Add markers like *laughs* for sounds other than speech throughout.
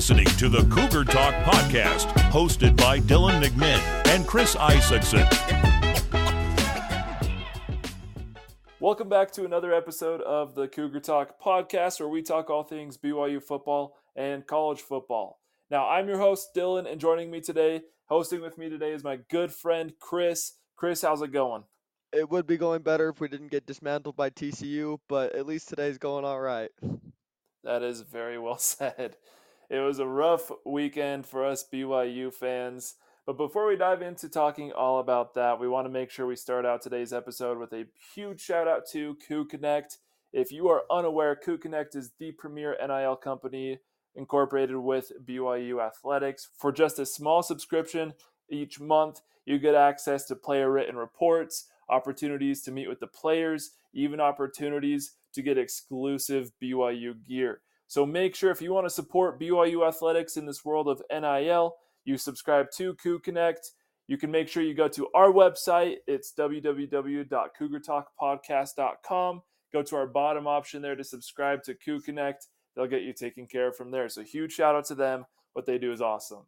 listening to the Cougar Talk podcast, hosted by Dylan McMinn and Chris Isaacson. Welcome back to another episode of the Cougar Talk podcast, where we talk all things BYU football and college football. Now, I'm your host, Dylan, and joining me today, hosting with me today, is my good friend, Chris. Chris, how's it going? It would be going better if we didn't get dismantled by TCU, but at least today's going all right. That is very well *laughs* said. It was a rough weekend for us BYU fans. But before we dive into talking all about that, we want to make sure we start out today's episode with a huge shout out to CougConnect. If you are unaware, CougConnect is the premier NIL company incorporated with BYU Athletics. For just a small subscription each month, you get access to player written reports, opportunities to meet with the players, even opportunities to get exclusive BYU gear. So make sure if you want to support BYU athletics in this world of NIL, you subscribe to CougConnect. You can make sure you go to our website. It's www.cougartalkpodcast.com. Go to our bottom option there to subscribe to Coup Connect. They'll get you taken care of from there. So huge shout out to them. What they do is awesome.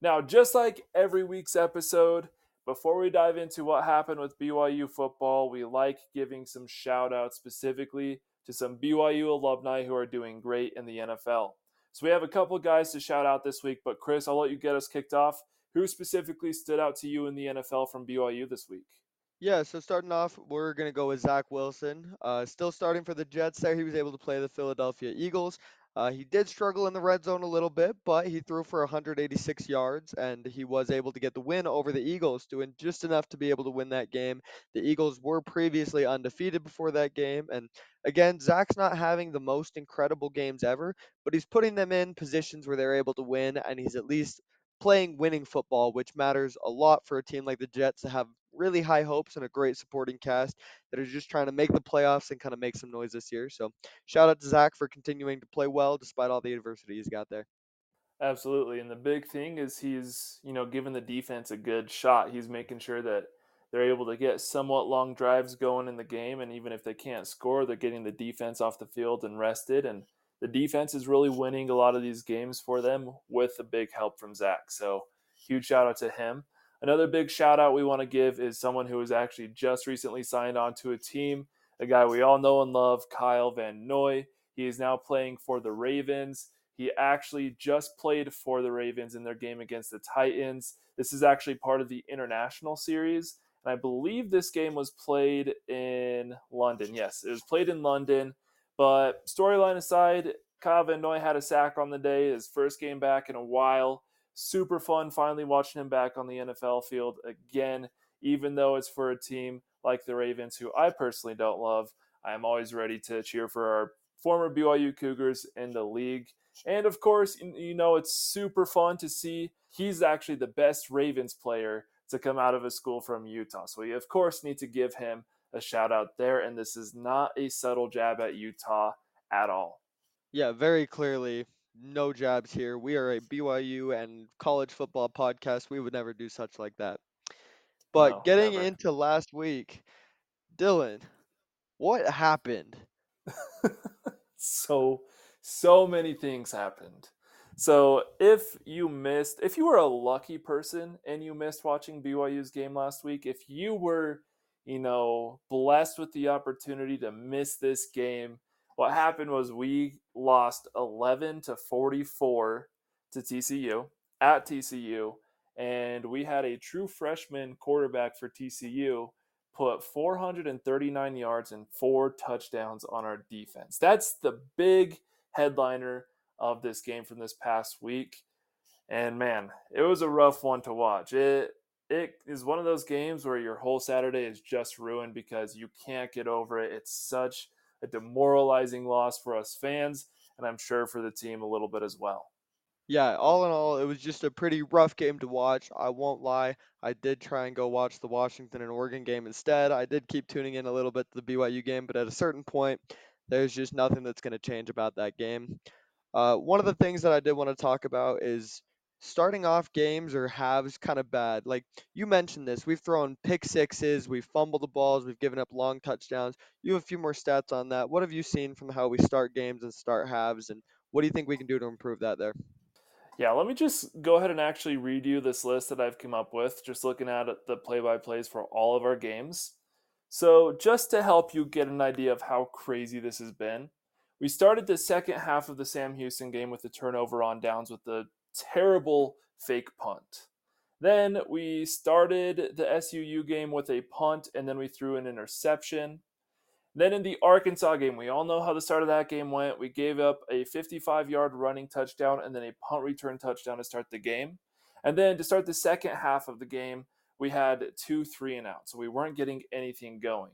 Now, just like every week's episode, before we dive into what happened with BYU football, we like giving some shout outs specifically to some BYU alumni who are doing great in the NFL. So we have a couple guys to shout out this week, but Chris, I'll let you get us kicked off. Who specifically stood out to you in the NFL from BYU this week? Yeah, so starting off, we're going to go with Zach Wilson. Uh, still starting for the Jets there. He was able to play the Philadelphia Eagles. Uh, he did struggle in the red zone a little bit, but he threw for 186 yards and he was able to get the win over the Eagles, doing just enough to be able to win that game. The Eagles were previously undefeated before that game. And again, Zach's not having the most incredible games ever, but he's putting them in positions where they're able to win, and he's at least playing winning football, which matters a lot for a team like the Jets to have really high hopes and a great supporting cast that are just trying to make the playoffs and kind of make some noise this year. So shout out to Zach for continuing to play well despite all the adversity he's got there. Absolutely. And the big thing is he's, you know, giving the defense a good shot. He's making sure that they're able to get somewhat long drives going in the game. And even if they can't score, they're getting the defense off the field and rested. And the defense is really winning a lot of these games for them with a big help from Zach. So huge shout out to him. Another big shout out we want to give is someone who was actually just recently signed on to a team, a guy we all know and love, Kyle Van Noy. He is now playing for the Ravens. He actually just played for the Ravens in their game against the Titans. This is actually part of the international series. And I believe this game was played in London. Yes, it was played in London. But storyline aside, Kyle Van Noy had a sack on the day, his first game back in a while super fun finally watching him back on the NFL field again, even though it's for a team like the Ravens, who I personally don't love. I'm always ready to cheer for our former BYU Cougars in the league. And of course, you know, it's super fun to see he's actually the best Ravens player to come out of a school from Utah. So we, of course, need to give him a shout out there. And this is not a subtle jab at Utah at all. Yeah, very clearly no jabs here. We are a BYU and college football podcast. We would never do such like that. But No, getting never. into last week, Dylan, what happened? *laughs* so so many things happened. So if you missed, if you were a lucky person and you missed watching BYU's game last week, if you were, you know, blessed with the opportunity to miss this game, what happened was we lost 11 to 44 to TCU at TCU and we had a true freshman quarterback for TCU put 439 yards and four touchdowns on our defense. That's the big headliner of this game from this past week. And man, it was a rough one to watch. It it is one of those games where your whole Saturday is just ruined because you can't get over it. It's such a demoralizing loss for us fans, and I'm sure for the team a little bit as well. Yeah, all in all, it was just a pretty rough game to watch. I won't lie. I did try and go watch the Washington and Oregon game instead. I did keep tuning in a little bit to the BYU game, but at a certain point, there's just nothing that's going to change about that game. Uh, one of the things that I did want to talk about is starting off games or halves kind of bad. Like you mentioned this, we've thrown pick sixes, we've fumbled the balls, we've given up long touchdowns. You have a few more stats on that. What have you seen from how we start games and start halves, and what do you think we can do to improve that there? Yeah, let me just go ahead and actually read you this list that I've come up with, just looking at the play by plays for all of our games. So, just to help you get an idea of how crazy this has been, we started the second half of the Sam Houston game with a turnover on downs with the terrible fake punt. Then we started the SUU game with a punt and then we threw an interception. Then in the Arkansas game, we all know how the start of that game went. We gave up a 55 yard running touchdown and then a punt return touchdown to start the game. And then to start the second half of the game, we had two three and out. So we weren't getting anything going.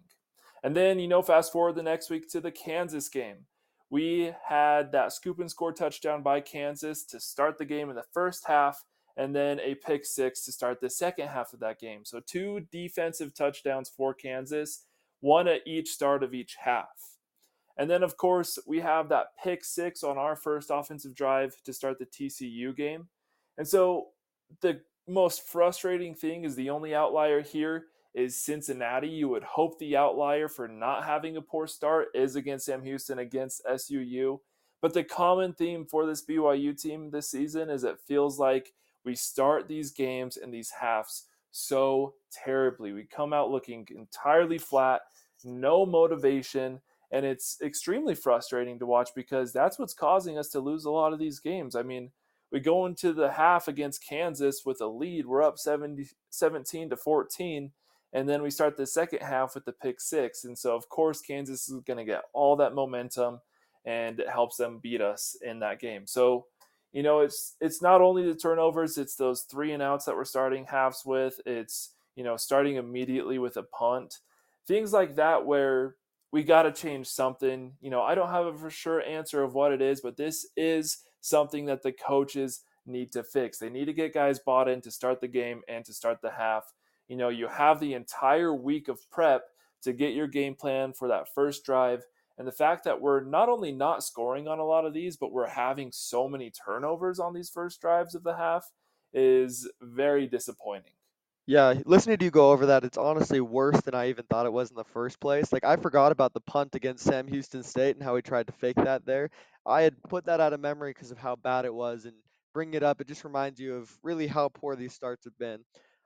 And then, you know, fast forward the next week to the Kansas game. We had that scoop and score touchdown by Kansas to start the game in the first half, and then a pick six to start the second half of that game. So, two defensive touchdowns for Kansas one at each start of each half. And then, of course, we have that pick six on our first offensive drive to start the TCU game. And so the most frustrating thing is the only outlier here is Cincinnati. You would hope the outlier for not having a poor start is against Sam Houston against SUU. But the common theme for this BYU team this season is it feels like we start these games and these halves so terribly. We come out looking entirely flat, no motivation, and it's extremely frustrating to watch because that's what's causing us to lose a lot of these games. I mean, we go into the half against Kansas with a lead. We're up 70, 17 to 14. And then we start the second half with the pick six. And so, of course, Kansas is going to get all that momentum and it helps them beat us in that game. So, you know, it's it's not only the turnovers, it's those three and outs that we're starting halves with. It's, you know, starting immediately with a punt. Things like that where we got to change something. You know, I don't have a for sure answer of what it is, but this is something that the coaches need to fix. They need to get guys bought in to start the game and to start the half. You know, you have the entire week of prep to get your game plan for that first drive and the fact that we're not only not scoring on a lot of these, but we're having so many turnovers on these first drives of the half is very disappointing. Yeah, listening to you go over that, it's honestly worse than I even thought it was in the first place. Like I forgot about the punt against Sam Houston State and how he tried to fake that there. I had put that out of memory because of how bad it was, and bringing it up, it just reminds you of really how poor these starts have been.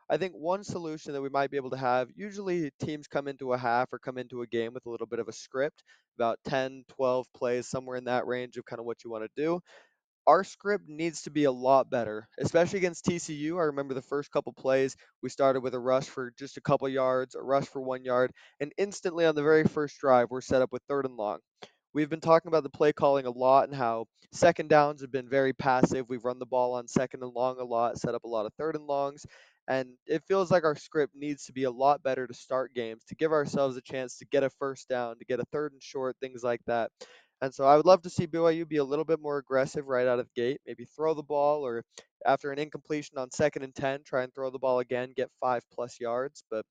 I think one solution that we might be able to have usually teams come into a half or come into a game with a little bit of a script, about 10, 12 plays, somewhere in that range of kind of what you want to do. Our script needs to be a lot better, especially against TCU. I remember the first couple plays, we started with a rush for just a couple yards, a rush for one yard, and instantly on the very first drive, we're set up with third and long. We've been talking about the play calling a lot and how second downs have been very passive. We've run the ball on second and long a lot, set up a lot of third and longs. And it feels like our script needs to be a lot better to start games, to give ourselves a chance to get a first down, to get a third and short, things like that. And so I would love to see BYU be a little bit more aggressive right out of the gate, maybe throw the ball or after an incompletion on second and 10, try and throw the ball again, get five plus yards. But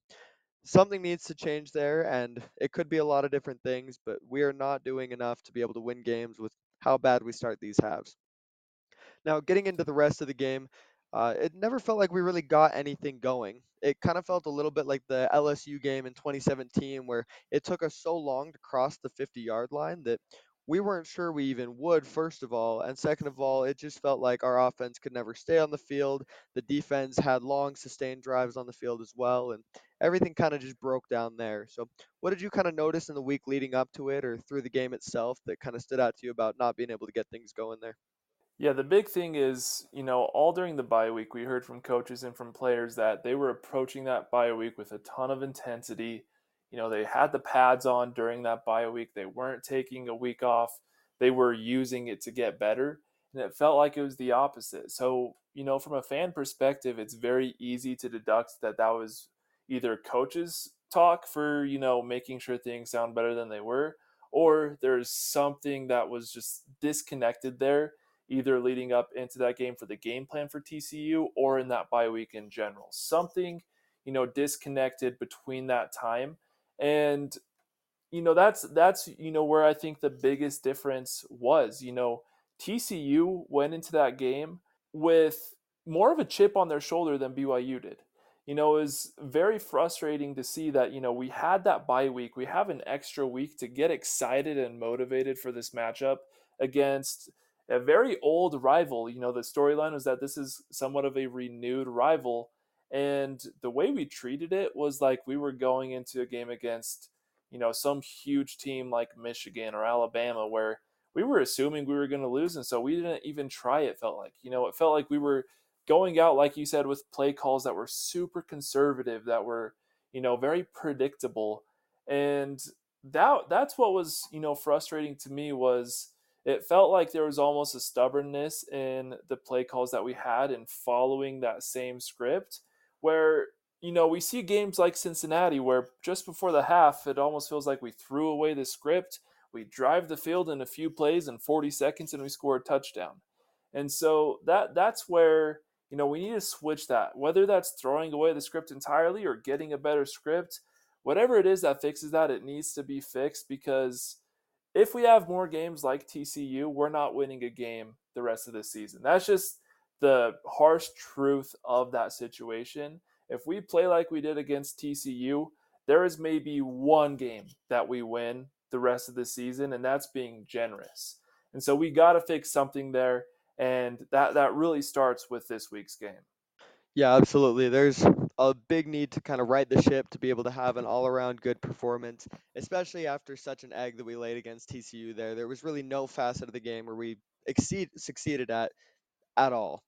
something needs to change there, and it could be a lot of different things, but we are not doing enough to be able to win games with how bad we start these halves. Now, getting into the rest of the game, uh, it never felt like we really got anything going. It kind of felt a little bit like the LSU game in 2017, where it took us so long to cross the 50 yard line that we weren't sure we even would, first of all. And second of all, it just felt like our offense could never stay on the field. The defense had long, sustained drives on the field as well. And everything kind of just broke down there. So, what did you kind of notice in the week leading up to it or through the game itself that kind of stood out to you about not being able to get things going there? Yeah, the big thing is, you know, all during the bye week, we heard from coaches and from players that they were approaching that bye week with a ton of intensity you know, they had the pads on during that bye week. They weren't taking a week off. They were using it to get better. And it felt like it was the opposite. So, you know, from a fan perspective, it's very easy to deduct that that was either coaches talk for, you know, making sure things sound better than they were, or there's something that was just disconnected there, either leading up into that game for the game plan for TCU or in that bye week in general. Something, you know, disconnected between that time and you know that's that's you know where I think the biggest difference was. You know, TCU went into that game with more of a chip on their shoulder than BYU did. You know, it was very frustrating to see that, you know, we had that bye week. We have an extra week to get excited and motivated for this matchup against a very old rival. You know, the storyline was that this is somewhat of a renewed rival. And the way we treated it was like we were going into a game against, you know, some huge team like Michigan or Alabama where we were assuming we were going to lose. And so we didn't even try, it felt like. You know, it felt like we were going out, like you said, with play calls that were super conservative, that were, you know, very predictable. And that that's what was, you know, frustrating to me was it felt like there was almost a stubbornness in the play calls that we had in following that same script where you know we see games like Cincinnati where just before the half it almost feels like we threw away the script we drive the field in a few plays in 40 seconds and we score a touchdown. And so that that's where you know we need to switch that whether that's throwing away the script entirely or getting a better script whatever it is that fixes that it needs to be fixed because if we have more games like TCU, we're not winning a game the rest of the season. That's just the harsh truth of that situation. If we play like we did against TCU, there is maybe one game that we win the rest of the season, and that's being generous. And so we got to fix something there, and that that really starts with this week's game. Yeah, absolutely. There's a big need to kind of right the ship to be able to have an all around good performance, especially after such an egg that we laid against TCU there. There was really no facet of the game where we exceed, succeeded at at all.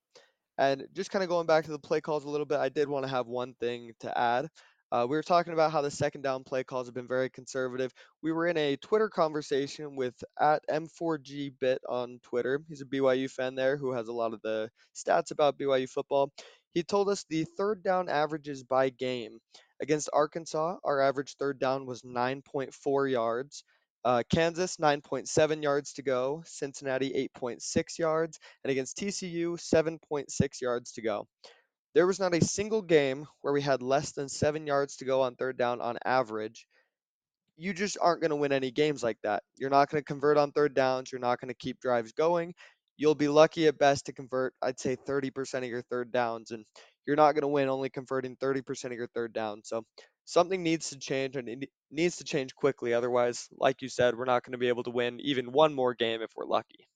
And just kind of going back to the play calls a little bit, I did want to have one thing to add. Uh, we were talking about how the second down play calls have been very conservative. We were in a Twitter conversation with at M4G Bit on Twitter. He's a BYU fan there who has a lot of the stats about BYU football. He told us the third down averages by game. Against Arkansas, our average third down was 9.4 yards. Uh, Kansas, 9.7 yards to go. Cincinnati, 8.6 yards. And against TCU, 7.6 yards to go. There was not a single game where we had less than seven yards to go on third down on average. You just aren't going to win any games like that. You're not going to convert on third downs. You're not going to keep drives going. You'll be lucky at best to convert, I'd say, 30% of your third downs. And you're not going to win only converting 30% of your third down. So something needs to change and it needs to change quickly. Otherwise, like you said, we're not going to be able to win even one more game if we're lucky.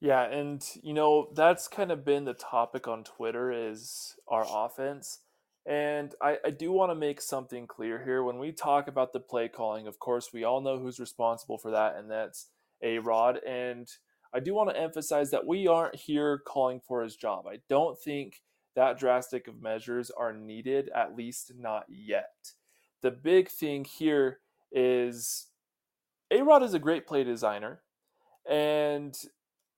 Yeah, and you know, that's kind of been the topic on Twitter is our offense. And I, I do want to make something clear here. When we talk about the play calling, of course, we all know who's responsible for that, and that's A Rod. And I do want to emphasize that we aren't here calling for his job. I don't think that drastic of measures are needed, at least not yet. The big thing here is A Rod is a great play designer. And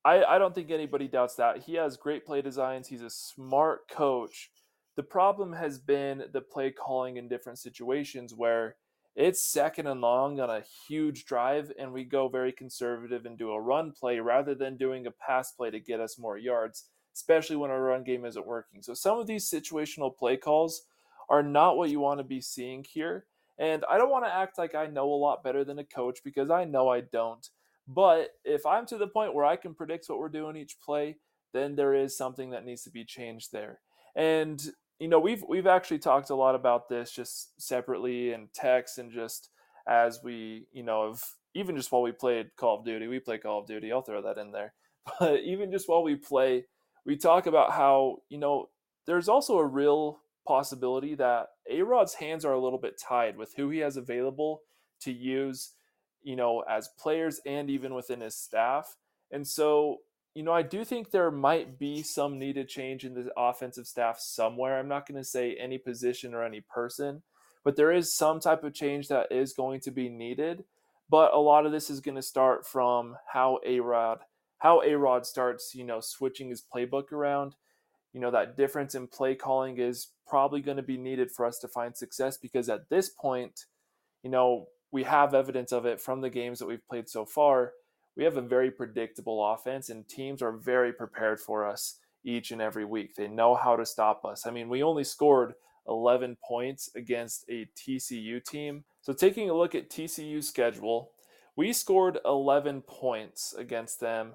I, I don't think anybody doubts that. He has great play designs. He's a smart coach. The problem has been the play calling in different situations where it's second and long on a huge drive, and we go very conservative and do a run play rather than doing a pass play to get us more yards, especially when our run game isn't working. So, some of these situational play calls are not what you want to be seeing here. And I don't want to act like I know a lot better than a coach because I know I don't. But if I'm to the point where I can predict what we're doing each play, then there is something that needs to be changed there. And you know, we've we've actually talked a lot about this just separately in text and just as we, you know, have even just while we played Call of Duty, we play Call of Duty. I'll throw that in there. *laughs* But even just while we play, we talk about how you know there's also a real possibility that A Rod's hands are a little bit tied with who he has available to use you know, as players and even within his staff. And so, you know, I do think there might be some needed change in the offensive staff somewhere. I'm not going to say any position or any person, but there is some type of change that is going to be needed. But a lot of this is going to start from how A Rod, how A Rod starts, you know, switching his playbook around. You know, that difference in play calling is probably going to be needed for us to find success because at this point, you know, we have evidence of it from the games that we've played so far. We have a very predictable offense, and teams are very prepared for us each and every week. They know how to stop us. I mean, we only scored 11 points against a TCU team. So, taking a look at TCU's schedule, we scored 11 points against them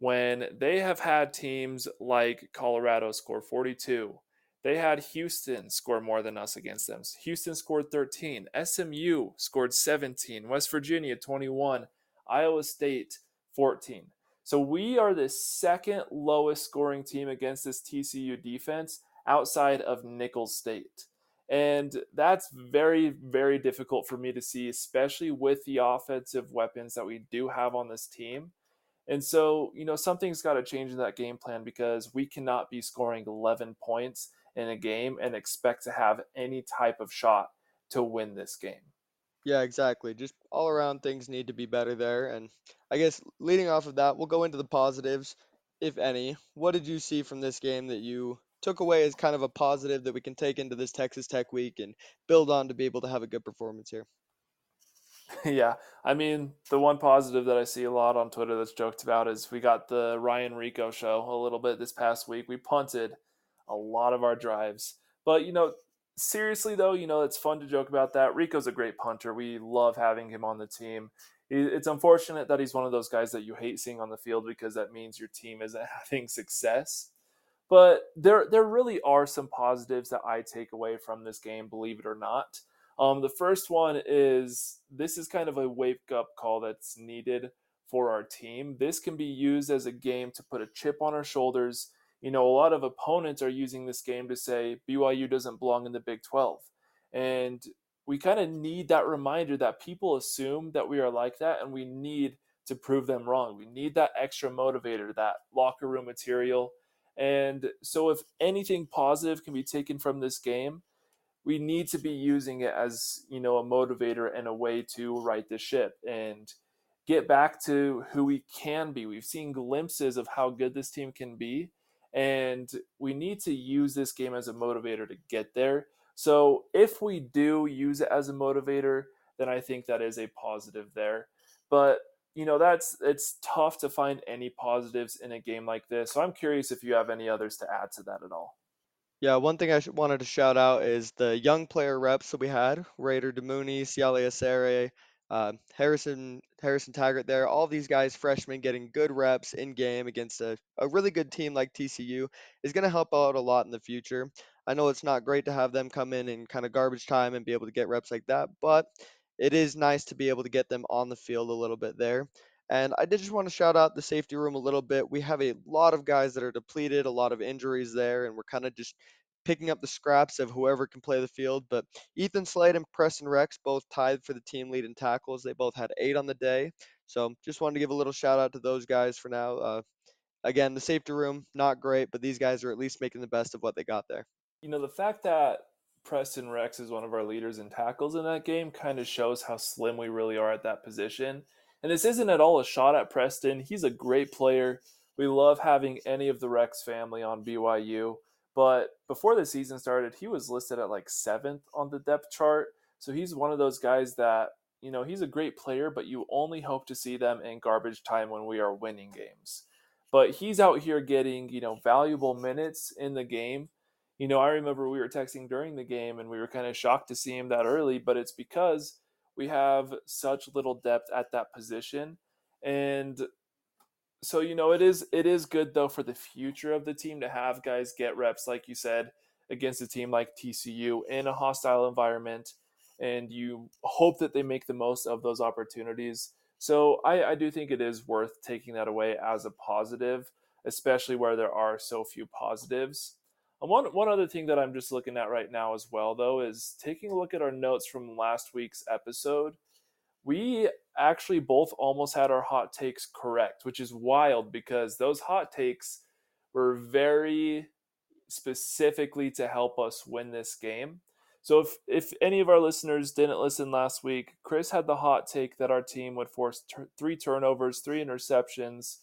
when they have had teams like Colorado score 42, they had Houston score more than us against them. Houston scored 13. SMU scored 17. West Virginia 21. Iowa State 14. So we are the second lowest scoring team against this TCU defense outside of Nicholls State. And that's very, very difficult for me to see, especially with the offensive weapons that we do have on this team. And so, you know, something's got to change in that game plan because we cannot be scoring 11 points in a game and expect to have any type of shot to win this game. Yeah, exactly. Just all around things need to be better there. And I guess leading off of that, we'll go into the positives, if any. What did you see from this game that you took away as kind of a positive that we can take into this Texas Tech week and build on to be able to have a good performance here? *laughs* yeah, I mean, the one positive that I see a lot on Twitter that's joked about is we got the Ryan Rehkow show a little bit this past week. We punted a lot of our drives. But, you know, seriously though, you know, it's fun to joke about that. Rehkow's a great punter. We love having him on the team. It's unfortunate that he's one of those guys that you hate seeing on the field because that means your team isn't *laughs* having success. But there, there really are some positives that I take away from this game, believe it or not. Um, the first one is this is kind of a wake up call that's needed for our team. This can be used as a game to put a chip on our shoulders you know, a lot of opponents are using this game to say BYU doesn't belong in the Big 12. And we kind of need that reminder that people assume that we are like that, and we need to prove them wrong. We need that extra motivator, that locker room material. And so, if anything positive can be taken from this game, we need to be using it as you know a motivator and a way to right the ship and get back to who we can be. We've seen glimpses of how good this team can be, and we need to use this game as a motivator to get there. So if we do use it as a motivator, then I think that is a positive there. But you know that's it's tough to find any positives in a game like this. So I'm curious if you have any others to add to that at all. Yeah, one thing I wanted to shout out is the young player reps that we had: Raider Damuni, Siale Esera, uh, Harrison Harrison Taggart there, all these guys, freshmen, getting good reps in game against a, a really good team like TCU is going to help out a lot in the future. I know it's not great to have them come in in kind of garbage time and be able to get reps like that, but it is nice to be able to get them on the field a little bit there. And I did just want to shout out the safety room a little bit. We have a lot of guys that are depleted, a lot of injuries there, and we're kind of just picking up the scraps of whoever can play the field. But Ethan Slade and Preston Rex both tied for the team lead in tackles. They both had eight on the day. So just wanted to give a little shout out to those guys for now. Uh, again, the safety room, not great, but these guys are at least making the best of what they got there. You know, the fact that Preston Rex is one of our leaders in tackles in that game kind of shows how slim we really are at that position. And this isn't at all a shot at Preston. He's a great player. We love having any of the Rex family on BYU. But before the season started, he was listed at like seventh on the depth chart. So he's one of those guys that, you know, he's a great player, but you only hope to see them in garbage time when we are winning games. But he's out here getting, you know, valuable minutes in the game. You know, I remember we were texting during the game and we were kind of shocked to see him that early, but it's because we have such little depth at that position. And so you know it is it is good though for the future of the team to have guys get reps like you said against a team like TCU in a hostile environment and you hope that they make the most of those opportunities. So I, I do think it is worth taking that away as a positive especially where there are so few positives. And one, one other thing that i'm just looking at right now as well though is taking a look at our notes from last week's episode we actually both almost had our hot takes correct, which is wild because those hot takes were very specifically to help us win this game. So if if any of our listeners didn't listen last week, Chris had the hot take that our team would force three turnovers, three interceptions,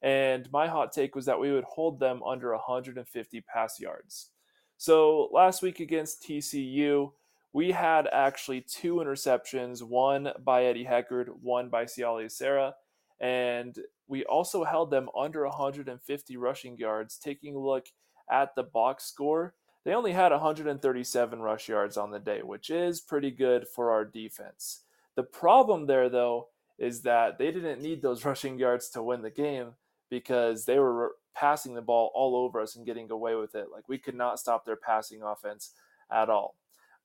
and my hot take was that we would hold them under 150 pass yards. So last week against TCU, we had actually two interceptions, one by Eddie Heckard, one by Siale Esera, and we also held them under 150 rushing yards. Taking a look at the box score, they only had 137 rush yards on the day, which is pretty good for our defense. The problem there, though, is that they didn't need those *laughs* rushing yards to win the game because they were passing the ball all over us and getting away with it. Like we could not stop their passing offense at all.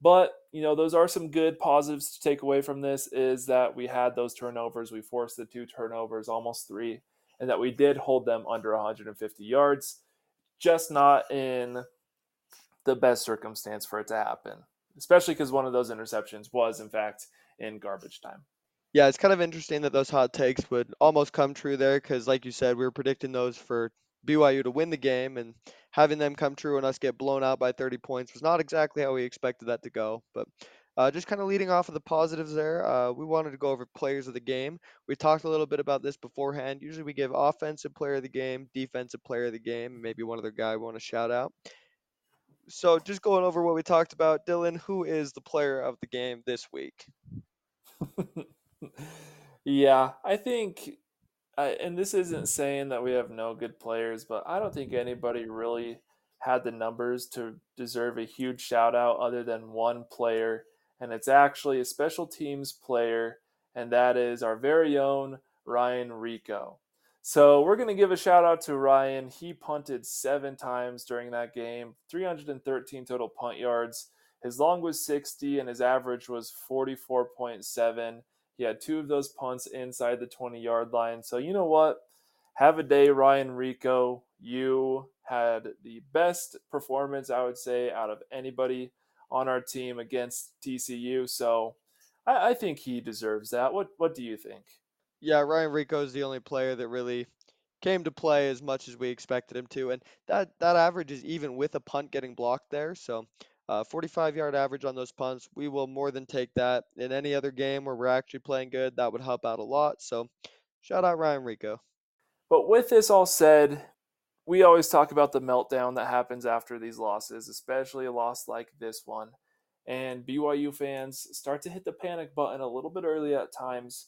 But, you know, those are some good positives to take away from this is that we had those turnovers. We forced the two turnovers, almost three. and that we did hold them under 150 yards, just not in the best circumstance for it to happen, especially because one of those interceptions was, in fact, in garbage time. Yeah, it's kind of interesting that those hot takes would almost come true there because, like you said, we were predicting those for BYU to win the game, and having them come true and us get blown out by 30 points was not exactly how we expected that to go. But uh, just kind of leading off of the positives there, uh, we wanted to go over players of the game. We talked a little bit about this beforehand. Usually we give offensive player of the game, defensive player of the game, maybe one other guy we want to shout out. So just going over what we talked about, Dylan, who is the player of the game this week? *laughs* yeah, I think, uh, and this isn't saying that we have no good players, but I don't think anybody really had the numbers to deserve a huge shout out other than one player and it's actually a special teams player, and that is our very own Ryan Rehkow. So we're going to give a shout out to Ryan. He punted seven times during that game, 313 total punt yards. His long was 60 and his average was 44.7. He had two of those punts inside the 20 yard line. So, you know what? Have a day, Ryan Rehkow. You had the best performance, I would say, out of anybody on our team against TCU. So I, I think he deserves that. What What do you think? Yeah, Ryan Rehkow is the only player that really came to play as much as we expected him to, and that that average is even with a punt getting blocked there. So, uh, 45 yard average on those punts, we will more than take that. In any other game where we're actually playing good, that would help out a lot. So, shout out Ryan Rehkow. But with this all said, we always talk about the meltdown that happens after these losses, especially a loss like this one. And BYU fans start to hit the panic button a little bit early at times.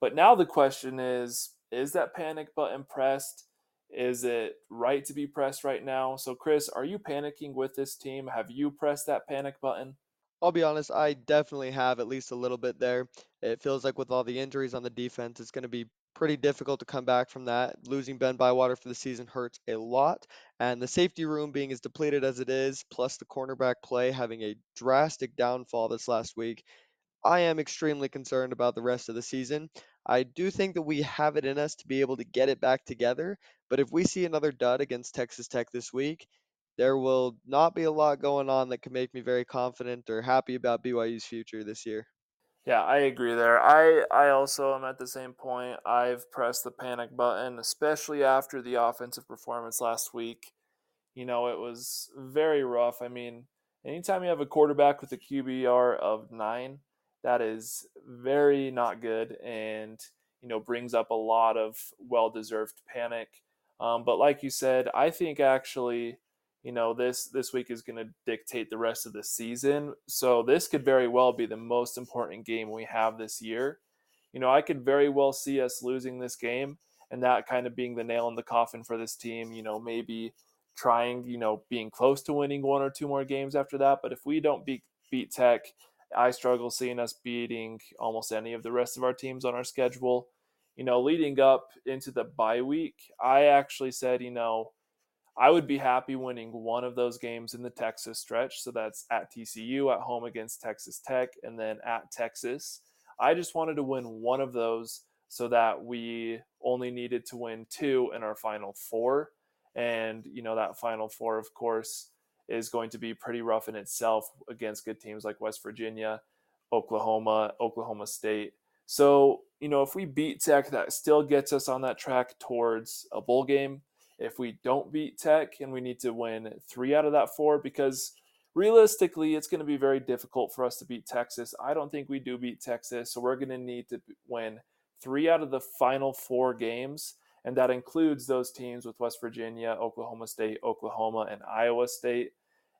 But now the question is is that panic button pressed? Is it right to be pressed right now? So, Chris, are you panicking with this team? Have you pressed that panic button? I'll be honest, I definitely have at least a little bit there. It feels like with all the injuries on the defense, it's going to be pretty difficult to come back from that. Losing Ben Bywater for the season hurts a lot, and the safety room being as depleted as it is, plus the cornerback play having a drastic downfall this last week, I am extremely concerned about the rest of the season. I do think that we have it in us to be able to get it back together, but if we see another dud against Texas Tech this week, there will not be a lot going on that can make me very confident or happy about BYU's future this year. Yeah, I agree there. I I also am at the same point. I've pressed the panic button, especially after the offensive performance last week. You know, it was very rough. I mean, anytime you have a quarterback with a QBR of 9, that is very not good and, you know, brings up a lot of well-deserved panic. Um, but like you said, I think actually you know this this week is going to dictate the rest of the season so this could very well be the most important game we have this year you know i could very well see us losing this game and that kind of being the nail in the coffin for this team you know maybe trying you know being close to winning one or two more games after that but if we don't beat beat tech i struggle seeing us beating almost any of the rest of our teams on our schedule you know leading up into the bye week i actually said you know I would be happy winning one of those games in the Texas stretch. So that's at TCU, at home against Texas Tech, and then at Texas. I just wanted to win one of those so that we only needed to win two in our final four. And, you know, that final four, of course, is going to be pretty rough in itself against good teams like West Virginia, Oklahoma, Oklahoma State. So, you know, if we beat Tech, that still gets us on that track towards a bowl game if we don't beat Tech and we need to win three out of that four because realistically it's going to be very difficult for us to beat Texas. I don't think we do beat Texas, so we're going to need to win three out of the final four games, and that includes those teams with West Virginia, Oklahoma State, Oklahoma, and Iowa State.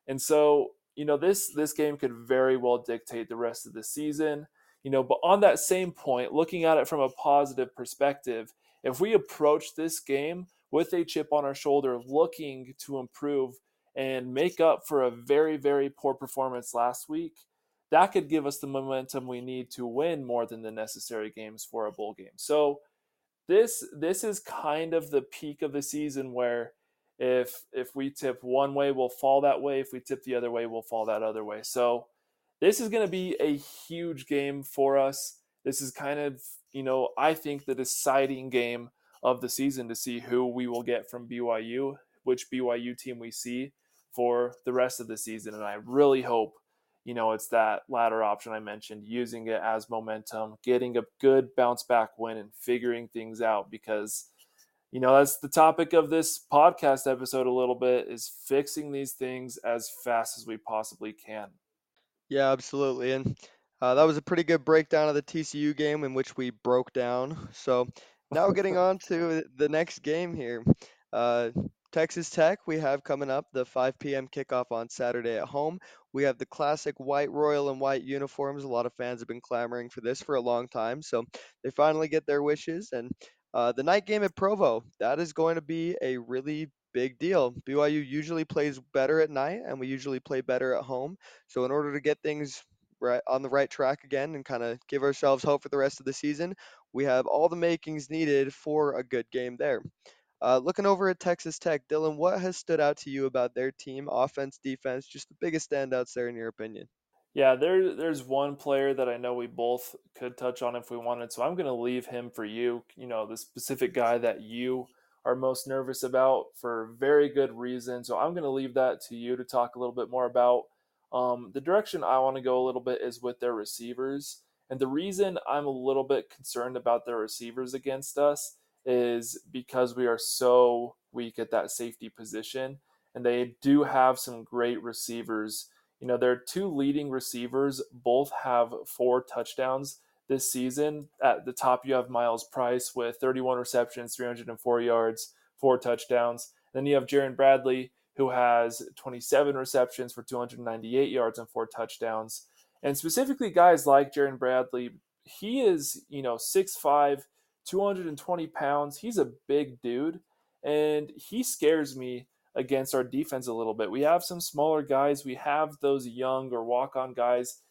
And so, you know, this this game could very well dictate the rest of the season. You know, but on that same point, looking at it from a positive perspective, if we approach this game with a chip on our shoulder, looking to improve and make up for a very, very poor performance last week, that could give us the momentum we need to win more than the necessary games for a bowl game. So this this is kind of the peak of the season where if if we tip one way, we'll fall that way. If we tip the other way, we'll fall that other way. So this is going to be a huge game for us. This is kind of, you know, I think the deciding game of the season to see who we will get from BYU, which BYU team we see for the rest of the season. And I really hope, you know, it's that latter option I mentioned, using it as momentum, getting a good bounce back win and figuring things out because you know that's the topic of this podcast episode a little bit is fixing these things as fast as we possibly can Yeah, absolutely. And uh, that was a pretty good breakdown of the TCU game in which we broke down. So now getting *laughs* on to the next game here. Uh, Texas Tech, we have coming up the 5 p.m. kickoff on Saturday at home. We have the classic white royal and white uniforms. A lot of fans have been clamoring for this for a long time. So they finally get their wishes. And uh, the night game at Provo, that is going to be a really big deal. BYU usually plays better at night, and we usually play better at home. So in order to get things right on the right track again and kind of give ourselves hope for the rest of the season, we have all the makings needed for a good game there. Uh, looking over at Texas Tech, Dylan, what has stood out to you about their team, offense, defense, just the biggest standouts there in your opinion? Yeah, there there's one player that I know we both could touch on if we wanted, so I'm going to leave him for you. You know, the specific guy that you are most nervous about for very good reason. So I'm going to leave that to you to talk a little bit more about. Um, the direction I want to go a little bit is with their receivers. And the reason I'm a little bit concerned about their receivers against us is because we are so weak at that safety position. And they do have some great receivers you know, their two leading receivers both have four touchdowns this season. At the top, you have Myles Price with 31 receptions, 304 yards, four touchdowns. Then you have Jerand Bradley, who has 27 receptions for 298 yards and four touchdowns. And specifically, guys like Jerand Bradley, he is, you know, 6'5, 220 pounds. He's a big dude, and he scares me against our defense a little bit. We have some smaller guys, we have those young or walk on guys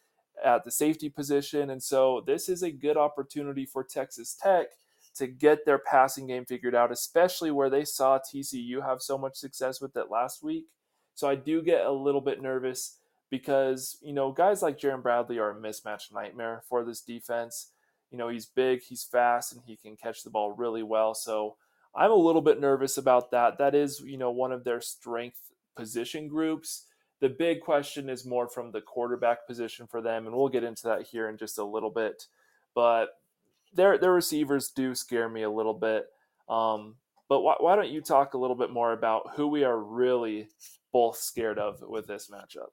at the safety position. And so this is a good opportunity for Texas Tech to get their passing game figured out, especially where they saw TCU have so much success with it last week. So I do get a little bit nervous because, you know, guys like Jerand Bradley are a mismatch nightmare for this defense. You know, he's big, he's fast, and he can catch the ball really well. So I'm a little bit nervous about that. That is, you know, one of their strength position groups. The big question is more from the quarterback position for them, and we'll get into that here in just a little bit. But their their receivers do scare me a little bit. Um, but why, why don't you talk a little bit more about who we are really both scared of with this matchup?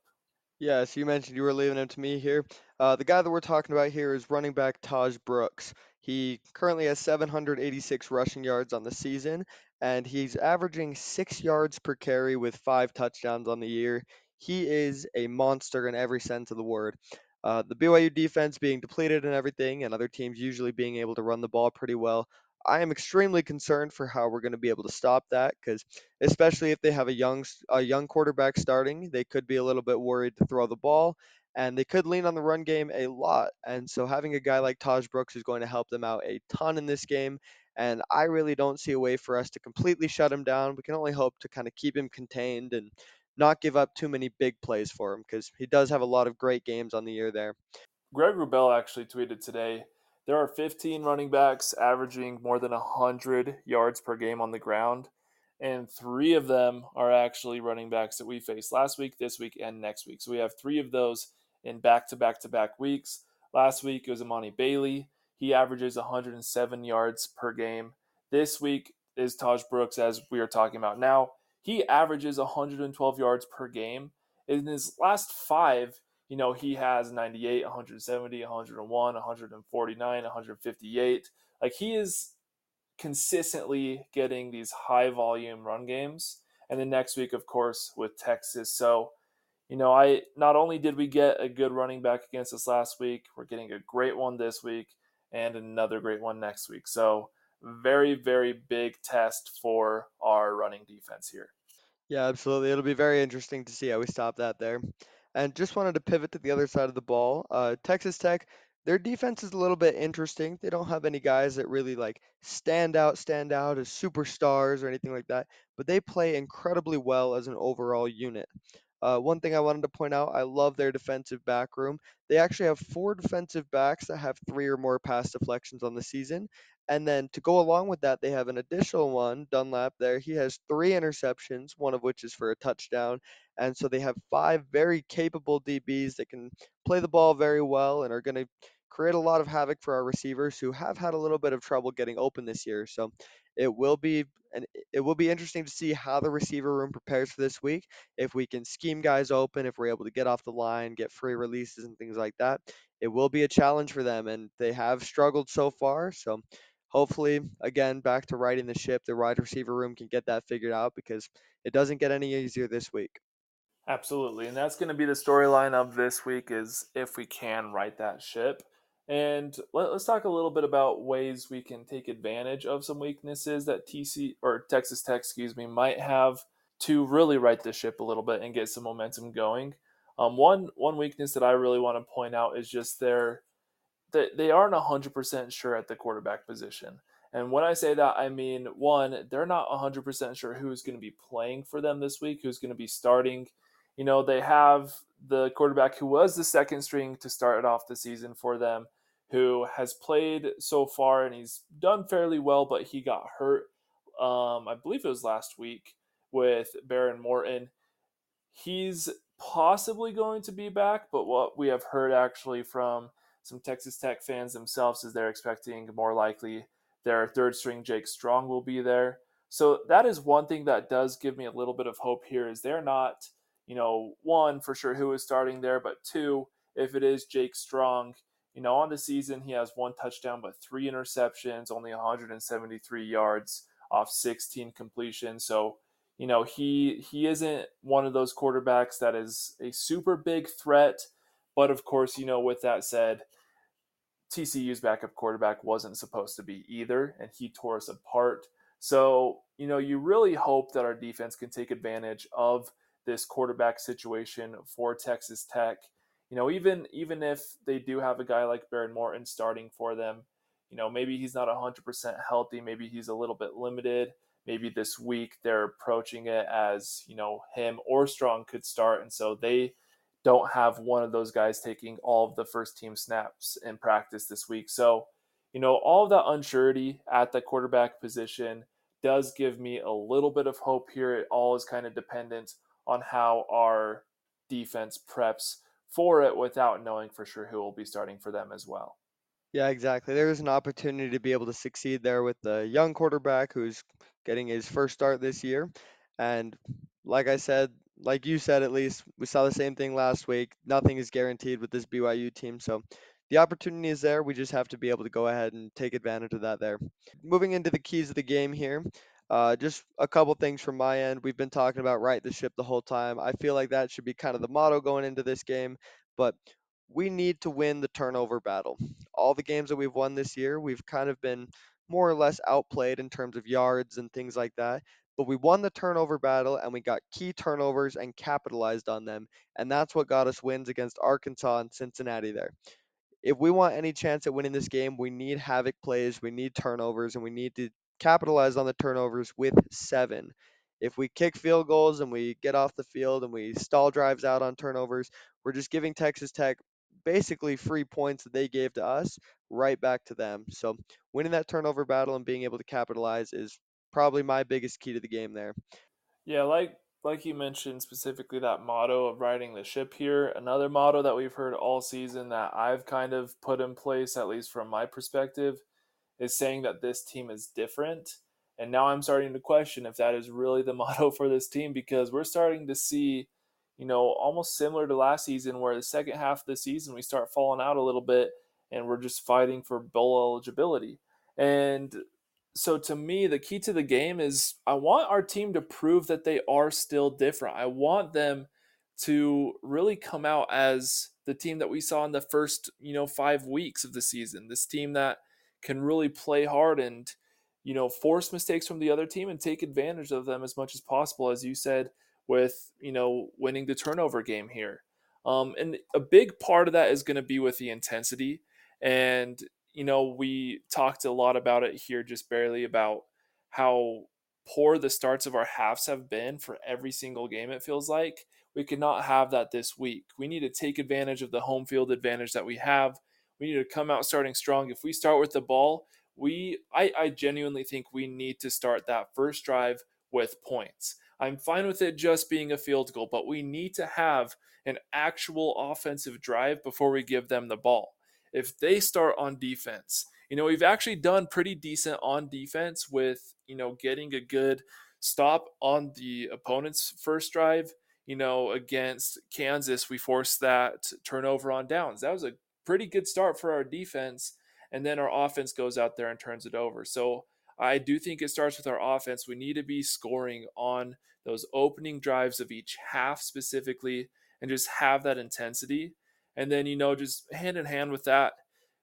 Yeah, so you mentioned you were leaving him to me here. Uh, the guy that we're talking about here is running back Tahj Brooks. He currently has 786 rushing yards on the season, and he's averaging six yards per carry with five touchdowns on the year. He is a monster in every sense of the word. Uh, the BYU defense being depleted and everything, and other teams usually being able to run the ball pretty well. I am extremely concerned for how we're going to be able to stop that because, especially if they have a young a young quarterback starting, they could be a little bit worried to throw the ball and they could lean on the run game a lot. And so having a guy like Tahj Brooks is going to help them out a ton in this game. And I really don't see a way for us to completely shut him down. We can only hope to kind of keep him contained and not give up too many big plays for him because he does have a lot of great games on the year there. Greg Wrubell actually tweeted today there are 15 running backs averaging more than 100 yards per game on the ground, and three of them are actually running backs that we faced last week, this week, and next week. So we have three of those in back to back to back weeks. Last week it was Emani Bailey. He averages 107 yards per game. This week is Tahj Brooks, as we are talking about now. He averages 112 yards per game. In his last five, you know, he has 98, 170, 101, 149, 158. Like he is consistently getting these high volume run games. And then next week, of course, with Texas. So you know, I not only did we get a good running back against us last week, we're getting a great one this week and another great one next week. So, very, very big test for our running defense here. Yeah, absolutely. It'll be very interesting to see how we stop that there. And just wanted to pivot to the other side of the ball. Uh, Texas Tech, their defense is a little bit interesting. They don't have any guys that really like stand out, stand out as superstars or anything like that, but they play incredibly well as an overall unit. Uh, one thing I wanted to point out, I love their defensive back room. They actually have four defensive backs that have three or more pass deflections on the season. And then to go along with that, they have an additional one, Dunlap there. He has three interceptions, one of which is for a touchdown. And so they have five very capable DBs that can play the ball very well and are going to create a lot of havoc for our receivers who have had a little bit of trouble getting open this year. So it will be and it will be interesting to see how the receiver room prepares for this week. If we can scheme guys open, if we're able to get off the line, get free releases and things like that, it will be a challenge for them. And they have struggled so far. So hopefully, again, back to riding the ship, the wide receiver room can get that figured out because it doesn't get any easier this week. Absolutely. And that's going to be the storyline of this week is if we can right that ship. And let, us talk a little bit about ways we can take advantage of some weaknesses that TC or Texas Tech, excuse me, might have to really right the ship a little bit and get some momentum going. Um, one one weakness that I really want to point out is just their that they aren't hundred percent sure at the quarterback position. And when I say that, I mean one, they're not hundred percent sure who's going to be playing for them this week, who's going to be starting. You know, they have the quarterback who was the second string to start off the season for them, who has played so far and he's done fairly well, but he got hurt. Um, I believe it was last week with Behren Morton. He's possibly going to be back, but what we have heard actually from some Texas Tech fans themselves as they're expecting more likely their third string Jake Strong will be there. So that is one thing that does give me a little bit of hope here is they're not – you know, one for sure who is starting there, but two, if it is Jake Strong, you know, on the season he has one touchdown but three interceptions, only 173 yards off 16 completions. So, you know, he he isn't one of those quarterbacks that is a super big threat, but of course, you know, with that said, TCU's backup quarterback wasn't supposed to be either, and he tore us apart. So, you know, you really hope that our defense can take advantage of this quarterback situation for Texas Tech. You know, even even if they do have a guy like Behren Morton starting for them, you know, maybe he's not 100% healthy, maybe he's a little bit limited. Maybe this week they're approaching it as, you know, him or Strong could start and so they don't have one of those guys taking all of the first team snaps in practice this week. So, you know, all of that unsurety at the quarterback position does give me a little bit of hope here. It all is kind of dependent on how our defense preps for it without knowing for sure who will be starting for them as well. Yeah, exactly. There is an opportunity to be able to succeed there with the young quarterback who's getting his first start this year. And like I said, like you said, at least, we saw the same thing last week. Nothing is guaranteed with this BYU team. So the opportunity is there. We just have to be able to go ahead and take advantage of that there. Moving into the keys of the game here. Uh, just a couple things from my end. We've been talking about right the ship the whole time. I feel like that should be kind of the motto going into this game, but we need to win the turnover battle. All the games that we've won this year, we've kind of been more or less outplayed in terms of yards and things like that. But we won the turnover battle and we got key turnovers and capitalized on them. And that's what got us wins against Arkansas and Cincinnati there if we want any chance at winning this game, we need havoc plays, we need turnovers, and we need to capitalize on the turnovers with seven. If we kick field goals and we get off the field and we stall drives out on turnovers, we're just giving Texas Tech basically free points that they gave to us right back to them. So winning that turnover battle and being able to capitalize is probably my biggest key to the game there. Yeah, like like you mentioned specifically that motto of riding the ship here. Another motto that we've heard all season that I've kind of put in place, at least from my perspective, is saying that this team is different. And now I'm starting to question if that is really the *laughs* motto for this team because we're starting to see, you know, almost similar to last season where the second half of the season we start falling out a little bit and we're just fighting for bowl eligibility. And so to me, the key to the game is I want our team to prove that they are still different. I want them to really come out as the team that we saw in the first, you know, 5 weeks of the season. This team that can really play hard and you know force mistakes from the other team and take advantage of them as much as possible as you said with you know winning the turnover game here um, and a big part of that is going to be with the intensity and you know we talked a lot about it here just barely about how poor the starts of our halves have been for every single game it feels like we cannot have that this week. We need to take advantage of the home field advantage that we have. We need to come out starting strong. If we start with the ball, we I, I genuinely think we need to start that first drive with points. I'm fine with it just being a field goal, but we need to have an actual offensive drive before we give them the ball. If they start on defense, you know, we've actually done pretty decent on defense with, you know, getting a good stop on the opponent's first drive. You know, against Kansas, we forced that turnover on downs. That was a pretty good start for our defense. And then our offense goes out there and turns it over. So I do think it starts with our offense. We need to be scoring on those opening drives of each half specifically and just have that intensity. And then, you know, just hand in hand with that,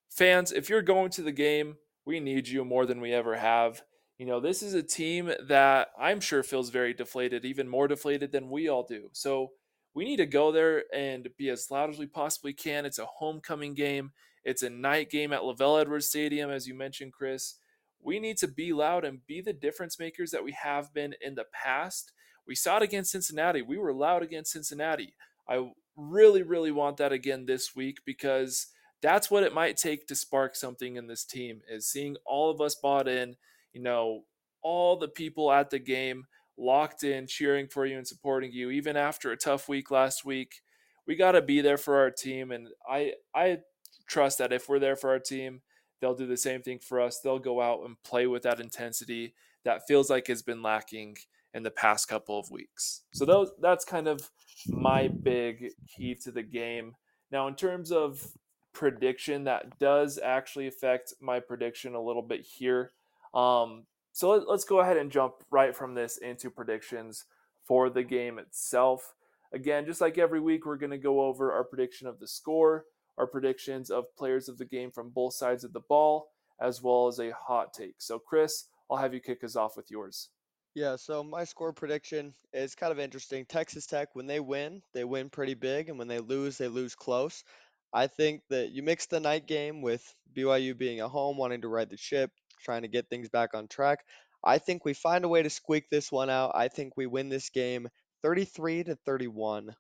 fans, if you're going to the game, we need you more than we ever have. You know, this is a team that I'm sure feels very deflated, even more deflated than we all do. So we need to go there and be as loud as we possibly can. It's a homecoming game, it's a night game at LaVell Edwards Stadium, as you mentioned, Chris. We need to be loud and be the difference makers that we have been in the past. We saw it against Cincinnati. We were loud against Cincinnati. I really, really want that again this week because that's what it might take to spark something in this team is seeing all of us bought in, you know, all the people at the game locked in, cheering for you and supporting you, even after a tough week last week. We got to be there for our team. And I, I trust that if we're there for our team, they'll do the same thing for us. They'll go out and play with that intensity that feels like has been lacking in the past couple of weeks. So those that's kind of my big key to the game. Now, in terms of prediction that does actually affect my prediction a little bit here. Um, so let, us go ahead and jump right from this into predictions for the game itself. Again, just like every week, we're going to go over our prediction of the score, our predictions of players of the game from both sides of the ball, as well as a hot take. So, Chris, I'll have you kick us off with yours. Yeah, so my score prediction is kind of interesting. Texas Tech, when they win, they win pretty big, and when they lose, they lose close. I think that you mix the night game with BYU being at home, wanting to ride the ship, trying to get things back on track. I think we find a way to squeak this one out. I think we win this game 33 to 31.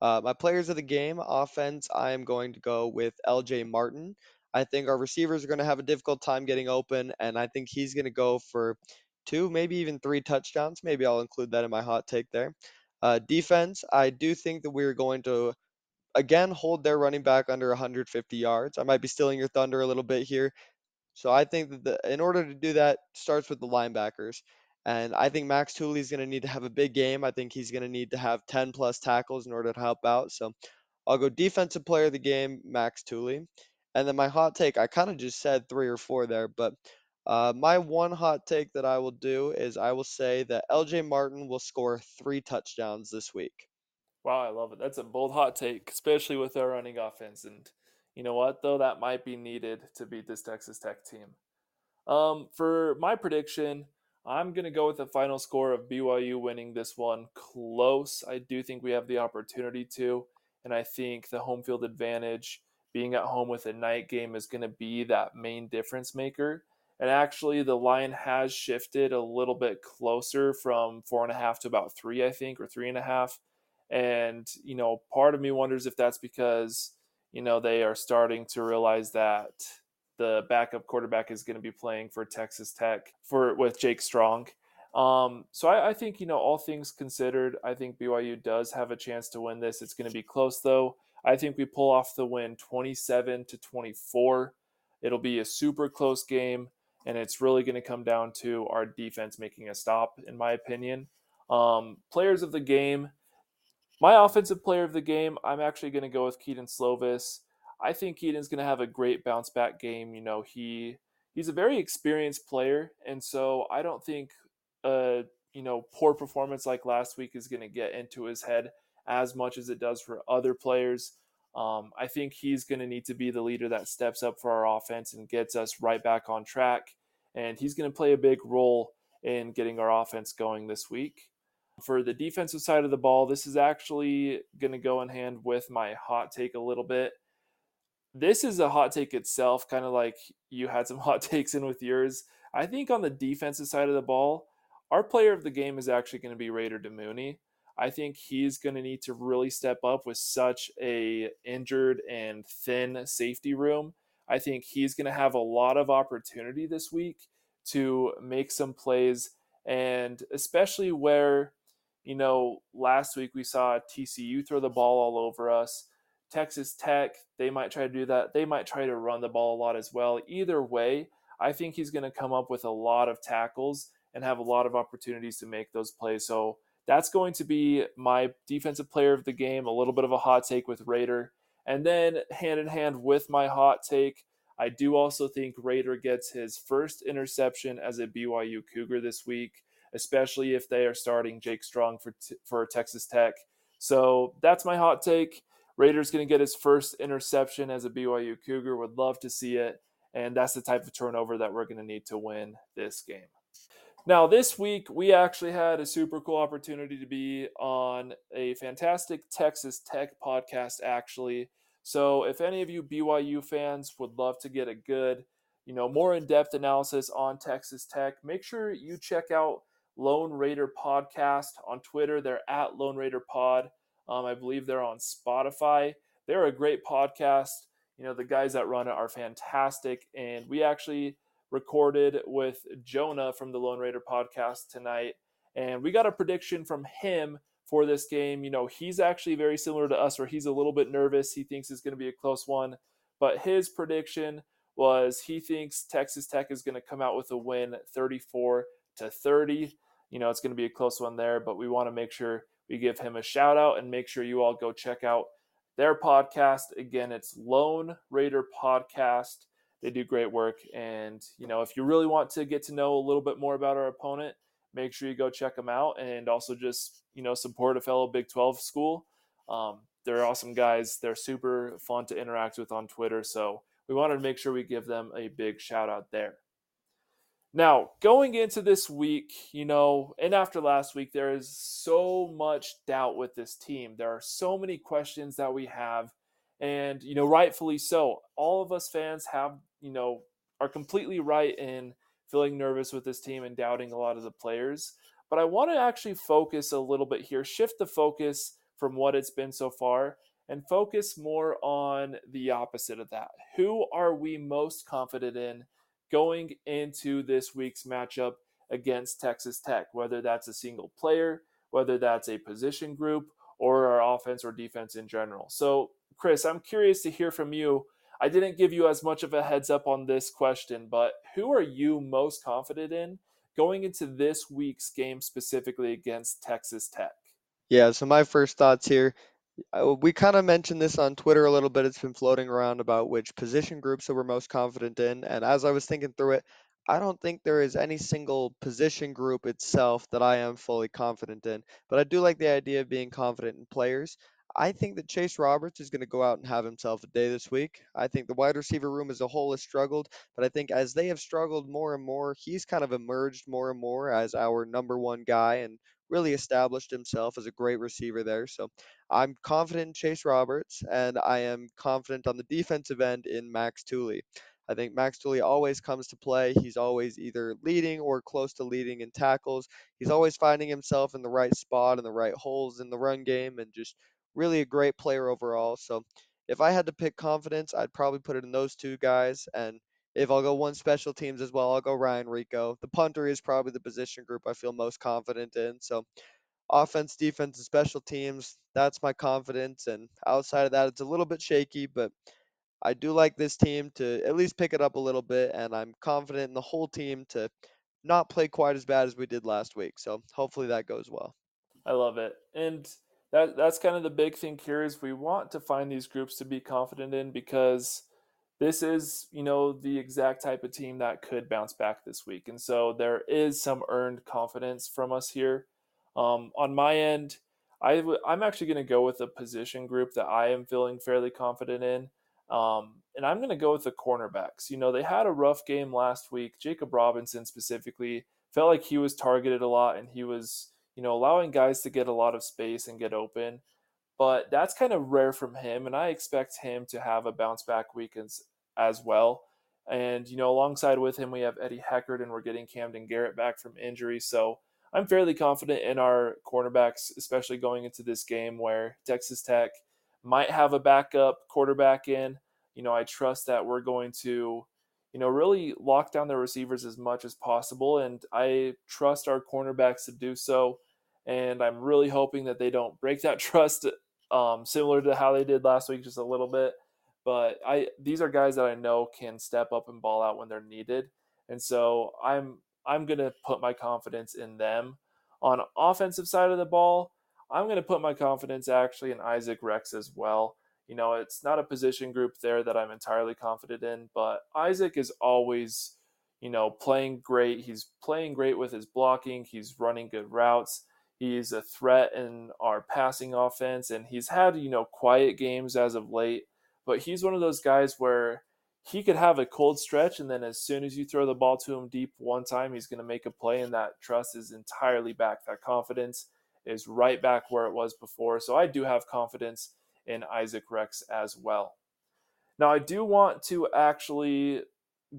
Uh, my players of the game, offense, I am going to go with LJ Martin. I think our receivers are going to have a difficult time getting open, and I think he's going to go for two, maybe even three touchdowns. Maybe I'll include that in my hot take there. Uh, defense, I do think that we're going to again hold their running back under 150 yards. I might be stealing your thunder a little bit here. So I think that the, in order to do that, starts with the linebackers. And I think Max Tooley is going to need to have a big game. I think he's going to need to have 10 plus tackles in order to help out. So I'll go defensive player of the game, Max Tooley. And then my hot take, I kind of just said three or four there, but uh, my one hot take that I will do is I will say that LJ Martin will score three touchdowns this week. Wow, I love it. That's a bold hot take, especially with our running offense. And you know what, though, that might be needed to beat this Texas Tech team. Um, for my prediction, I'm going to go with the final score of BYU winning this one close. I do think we have the opportunity to, and I think the home field advantage, being at home with a night game, is going to be that main difference maker. And actually, the line has shifted a little bit closer from four and a half to about three, I think, or three and a half. And, you know, part of me wonders if that's because, you know, they are starting to realize that the backup quarterback is going to be playing for Texas Tech for with Jake Strong. Um, so I, I, think, you know, all things considered, I think BYU does have a chance to win this. It's going to be close though. I think we pull off the win 27 to 24. It'll be a super close game, and it's really going to come down to our defense making a stop, in my opinion. Um, players of the game, my offensive player of the game, I'm actually going to go with Kedon Slovis. I think Kedon's going to have a great bounce back game. You know, he he's a very experienced player, and so I don't think a you know poor performance like last week is going to get into his head as much as it does for other players. Um, I think he's going to need to be the leader that steps up for our offense and gets us right back on track. And he's going to play a big role in getting our offense going this week. For the defensive side of the ball, this is actually going to go in hand with my hot take a little bit. This is a hot take itself, kind of like you had some *laughs* hot takes in with yours. I think on the defensive side of the ball, our player of the game is actually going to be Raider Damuni. I think he's going to need to really step up with such a injured and thin safety room. I think he's going to have a lot of opportunity this week to make some plays and especially where you know last week we saw TCU throw the ball all over us. Texas Tech, they might try to do that. They might try to run the ball a lot as well. Either way, I think he's going to come up with a lot of tackles and have a lot of opportunities to make those plays. So that's going to be my defensive player of the game, a little bit of a hot take with Raider. And then hand in hand with my hot take, I do also think Raider gets his first interception as a BYU Cougar this week, especially if they are starting Jake Strong for for Texas Tech. So that's my hot take. Raider's going to get his first interception as a BYU Cougar. Would love to see it, and that's the type of turnover that we're going to need to win this game. Now, this week, we actually had a super cool opportunity to be on a fantastic Texas Tech podcast, actually. So, if any of you BYU fans would love to get a good, you know, more in depth analysis on Texas Tech, make sure you check out Lone Raider Podcast on Twitter. They're at Lone Raider Pod. Um, I believe they're on Spotify. They're a great podcast. You know, the guys that run it are fantastic. And we actually recorded with Jonah from the Lone Raider podcast tonight. And we got a prediction from him for this game. You know, he's actually very similar to us, where he's a little bit nervous. He thinks it's going to be a close one. But his prediction was he thinks Texas Tech is going to come out with a win 34 to 30. You know, it's going to be a close one there, but we want to make sure we give him a shout out and make sure you all go check out their podcast. Again, it's Lone Raider Podcast they do great work. And, you know, if you really want to get to know a little bit more about our opponent, make sure you go check them out and also just, you know, support a fellow Big 12 school. Um, they're awesome guys. They're super fun to interact with on Twitter. So we wanted to make sure we give them a big shout out there. Now, going into this week, you know, and after last week, there is so much doubt with this team. There are so many questions that we have and you know rightfully so. All of us fans have you know are completely right in feeling nervous with this team and doubting a lot of the players but i want to actually focus a little bit here shift the focus from what it's been so far and focus more on the opposite of that. Who are we most confident in going into this week's matchup against texas tech whether that's a single player whether that's a position group or our offense or defense in general? So Chris, I'm curious to hear from you. I didn't give you as much of a heads up on this question, but who are you most confident in going into this week's game specifically against Texas Tech? Yeah, so my first thoughts here uh, we kind of mentioned this on Twitter a little bit. It's been floating around about which position groups that we're most confident in. And as I was thinking through it, I don't think there is any single position group itself that I am fully confident in. But I do like the idea of being confident in players. I think that Chase Roberts is going to go out and have himself a day this week. I think the wide receiver room as a whole has struggled, but I think as they have struggled more and more, he's kind of emerged more and more as our number one guy and really established himself as a great receiver there. So I'm confident in Chase Roberts, and I am confident on the defensive end in Max Tooley. I think Max Tooley always comes to play. He's always either leading or close to leading in tackles. He's always finding himself in the right spot and the right holes in the run game and just really a great player overall. So if I had to pick confidence, I'd probably put it in those two guys. And if I'll go one special teams as well, I'll go Ryan Rehkow. The punter is probably the position group I feel most confident in. So offense, defense, and special teams, that's my confidence. And outside of that, it's a little bit shaky, but I do like this team to at least pick it up a little bit. And I'm confident in the whole team to not play quite as bad as we did last week. So hopefully that goes well. I love it. And that that's kind of the big thing here is we want to find these groups to be confident in because this is you know the exact type of team that could bounce back this week. And so there is some earned confidence from us here. Um, on my end i w- i'm actually going to go with a position group that i am feeling fairly confident in. Um, and i'm going to go with the cornerbacks. You know they had a rough game last week. Jakob robinson specifically felt like he was targeted a lot and he was you know, allowing guys to get a lot of space and get open. But that's kind of rare from him, and I expect him to have a bounce back week as, as well. And, you know, alongside with him, we have Eddie Heckard, and we're getting Kamden Garrett back from injury. So I'm fairly confident in our cornerbacks, especially going into this game where Texas Tech might have a backup quarterback in. You know, I trust that we're going to, you know, really lock down the receivers as much as possible. And I trust our cornerbacks to do so. And I'm really hoping that they don't break that *laughs* trust, um, similar to how they did last week, just a little bit. But I these are guys that I know can step up and ball out when they're needed. And so I'm I'm to put my confidence in them. On offensive side of the ball, I'm to put my confidence actually in Isaac Rex as well. You know, it's not a position group there that I'm entirely confident in, but Isaac is always, you know, playing great. He's playing great with his blocking, he's running good routes. He's a threat in our passing offense, and he's had, you know, quiet games as of late, but he's one of those guys where he could have a cold stretch and then as soon as you throw the ball to him deep one time he's going to make a play and that trust is entirely back that confidence is right back where it was before so i do have confidence in isaac rex as well now i do want to actually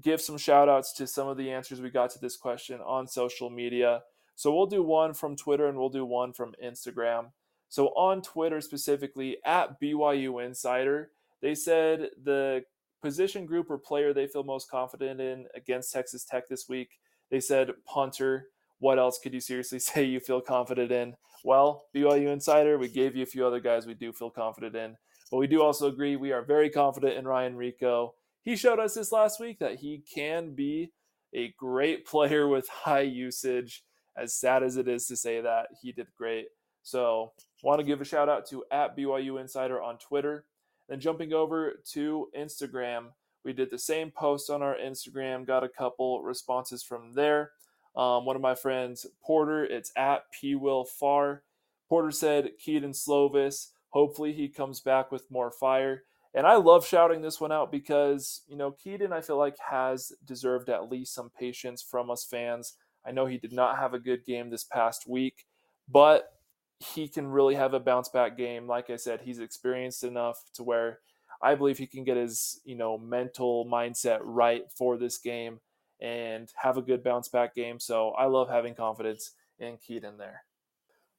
give some shout outs to some of the answers we got to this question on social media so we'll do one from twitter and we'll do one from instagram so on twitter specifically at byu insider they said the position group or player they feel most confident in against Texas Tech this week. They said punter. What else could you seriously *laughs* say you feel confident in? Well, BYU Insider, we gave you a few other guys we do feel confident in. But we do also agree we are very confident in Ryan Rehkow. He showed us this last week that he can be a great *laughs* player with high usage. As sad as it is to say that, he did great. So, want to give a shout out to at BYU Insider on Twitter. Then jumping over to Instagram, we did the same post on our Instagram, got a couple responses from there. Um, one of my friends, Porter, it's at P Will Far. Porter said Kedon Slovis. Hopefully he comes back with more fire. And I love shouting this one out because, you know, Keaton, I feel like, has deserved at least some patience from us fans. I know he did not have a good game this past week, but he can really have a bounce back game. Like I said, he's experienced enough to where I believe he can get his, you know, mental mindset right for this game and have a good bounce back game. So I love having confidence in Kedon there.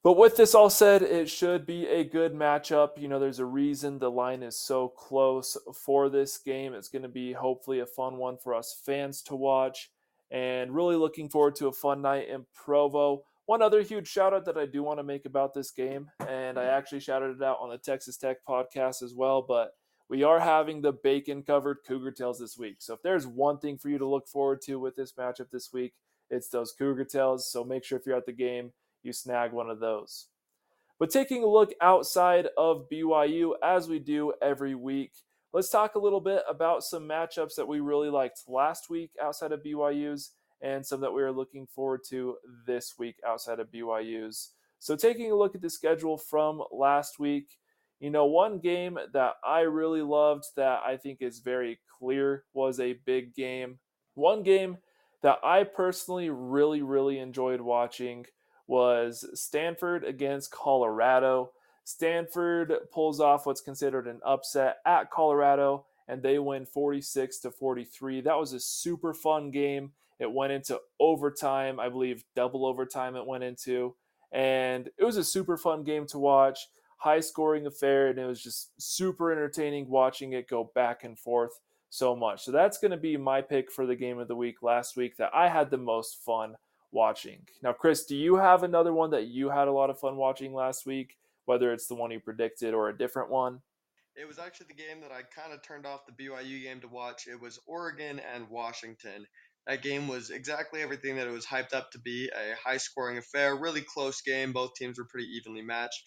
But with this all said, it should be a good matchup. You know, there's a reason the line is so close for this game. It's going to be hopefully a fun one for us fans to watch. And really looking forward to a fun night in Provo. One other huge shout out that I do want to make about this game, and I actually shouted it out on the Texas Tech podcast as well, but we are having the bacon covered Cougar Tails this week. So if there's one thing for you to look forward to with this matchup this week, it's those Cougar Tails. So make sure if you're at the game, you snag one of those. But taking a look outside of BYU, as we do every week, let's talk a little bit about some matchups that we really liked last week outside of BYU's and some that we are looking forward to this week outside of BYU's. So, taking a look at the schedule from last week, you know, one game that I really loved that I think is very clear was a big game. One game that I personally really, really enjoyed watching was Stanford against Colorado. Stanford pulls off what's considered an upset at Colorado and they win 46 to 43. That was a super fun game. It went into overtime, I believe double overtime it went into. And it was a super fun game to watch, high scoring affair, and it was just super entertaining watching it go back and forth so much. So that's going to be my pick for the game of the week last week that I had the most fun watching. Now, Chris, do you have another one that you had a lot of fun watching last week, whether it's the one you predicted or a different one? It was actually the game that I kind of turned off the BYU game to watch. It was Oregon and Washington. That game was exactly everything that it was hyped up to be a high scoring affair, really close game. Both teams were pretty evenly matched.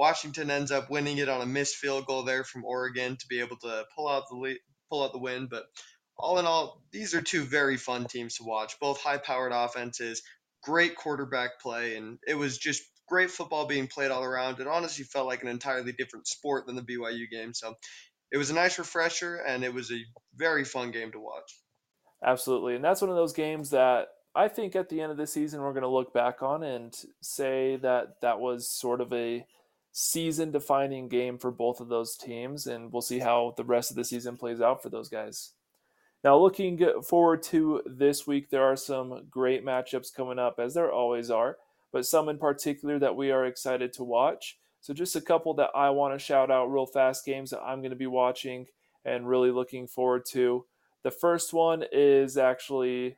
Washington ends up winning it on a missed field goal there from Oregon to be able to pull out the lead, pull out the win. But all in all, these are two very fun teams to watch. Both high powered offenses, great quarterback play, and it was just great football being played all around. It honestly felt like an entirely different sport than the BYU game. So it was a nice refresher, and it was a very fun game to watch. Absolutely. And that's one of those games that I think at the end of the season we're going to look back on and say that that was sort of a season defining game for both of those teams. And we'll see how the rest of the season plays out for those guys. Now, looking forward to this week, there are some great matchups coming up, as there always are. but some in particular that we are excited to watch. So, just a couple that I want to shout out real fast games that I'm going to be watching and really looking forward to. The first one is actually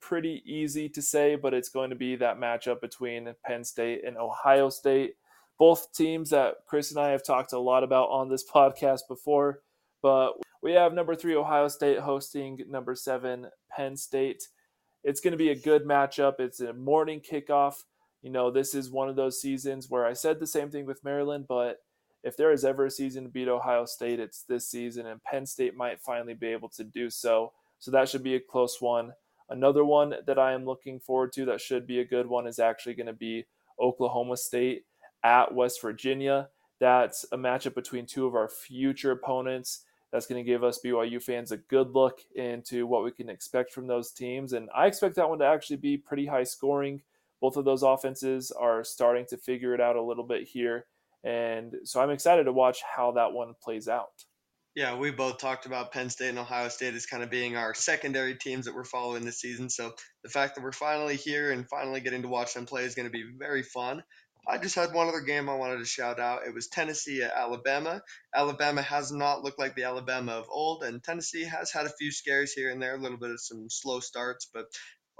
pretty easy to say, but it's going to be that matchup between Penn State and Ohio State. Both teams that Chris and I have talked a lot about on this *laughs* podcast before, but we have number three Ohio State hosting number seven Penn State. It's going to be a good matchup. It's a morning kickoff. You know, this is one of those seasons where I said the same thing with Maryland, but if there is ever a season to beat Ohio State, it's this season, and Penn State might finally be able to do so. So that should be a close one. Another one that I am looking forward to that should be a good one is actually going to be Oklahoma State at West Virginia. That's a matchup between two of our future opponents. That's going to give us BYU fans a good look into what we can expect from those teams. And I expect that one to actually be pretty high scoring. Both of those offenses are starting to figure it out a little bit here. And so I'm excited to watch how that one plays out. Yeah, we both talked about Penn State and Ohio State as kind of being our secondary teams that we're following this season. So the fact that we're finally here and finally getting to watch them play is going to be very fun. I just had one other game I wanted to shout out. It was Tennessee at Alabama. Alabama has not looked like the Alabama of old, and Tennessee has had a few scares here and there, a little bit of some slow starts, but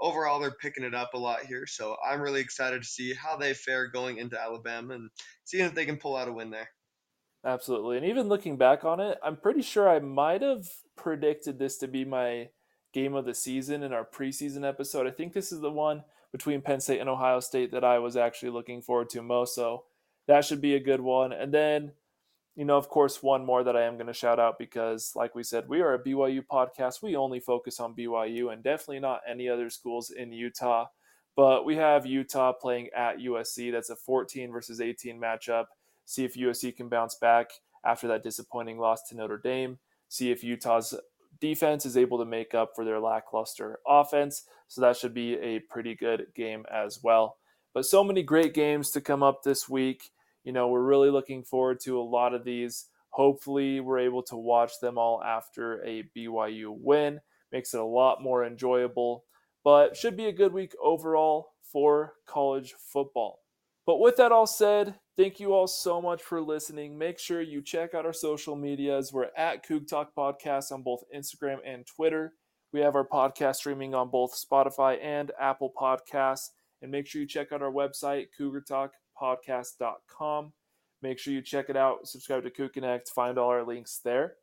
overall they're picking it up a lot here. So I'm really excited to see how they fare going into Alabama and seeing if they can pull out a win there. Absolutely. And even looking back on it, I'm pretty sure I might have predicted this to be my game of the season in our preseason episode. I think this is the one between Penn State and Ohio State that I was actually looking forward to most. So that should be a good one. And then, you know, of course, one more that I am going to shout out because, like we said, we are a BYU podcast. We only focus on BYU and definitely not any other schools in Utah. But we have Utah playing at USC. That's a 14 versus 18 matchup see if USC can bounce back after that disappointing loss to Notre Dame, see if Utah's defense is able to make up for their lackluster offense. So that should be a pretty good game as well. But so many great games to come up this week. You know, we're really looking forward to a lot of these. Hopefully, we're able to watch them all after a BYU win. Makes it a lot more enjoyable, but should be a good week overall for college football. But with that all said, thank you all so much for listening. Make sure you check out our social medias. We're at Coug Talk Podcast on both Instagram and Twitter. We have our podcast streaming on both Spotify and Apple Podcasts. And make sure you check out our website, cougartalkpodcast.com. Make sure you check it out. Subscribe to CougConnect. Find all our links there.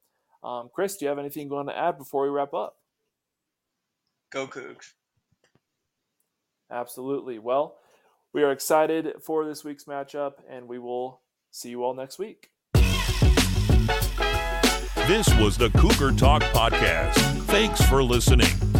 Um, Chris, do you have anything you want to add before we wrap up? Go Cougs. Absolutely. Well, we are excited for this week's matchup, and we will see you all next week. This was the Cougar Talk Podcast. Thanks for listening.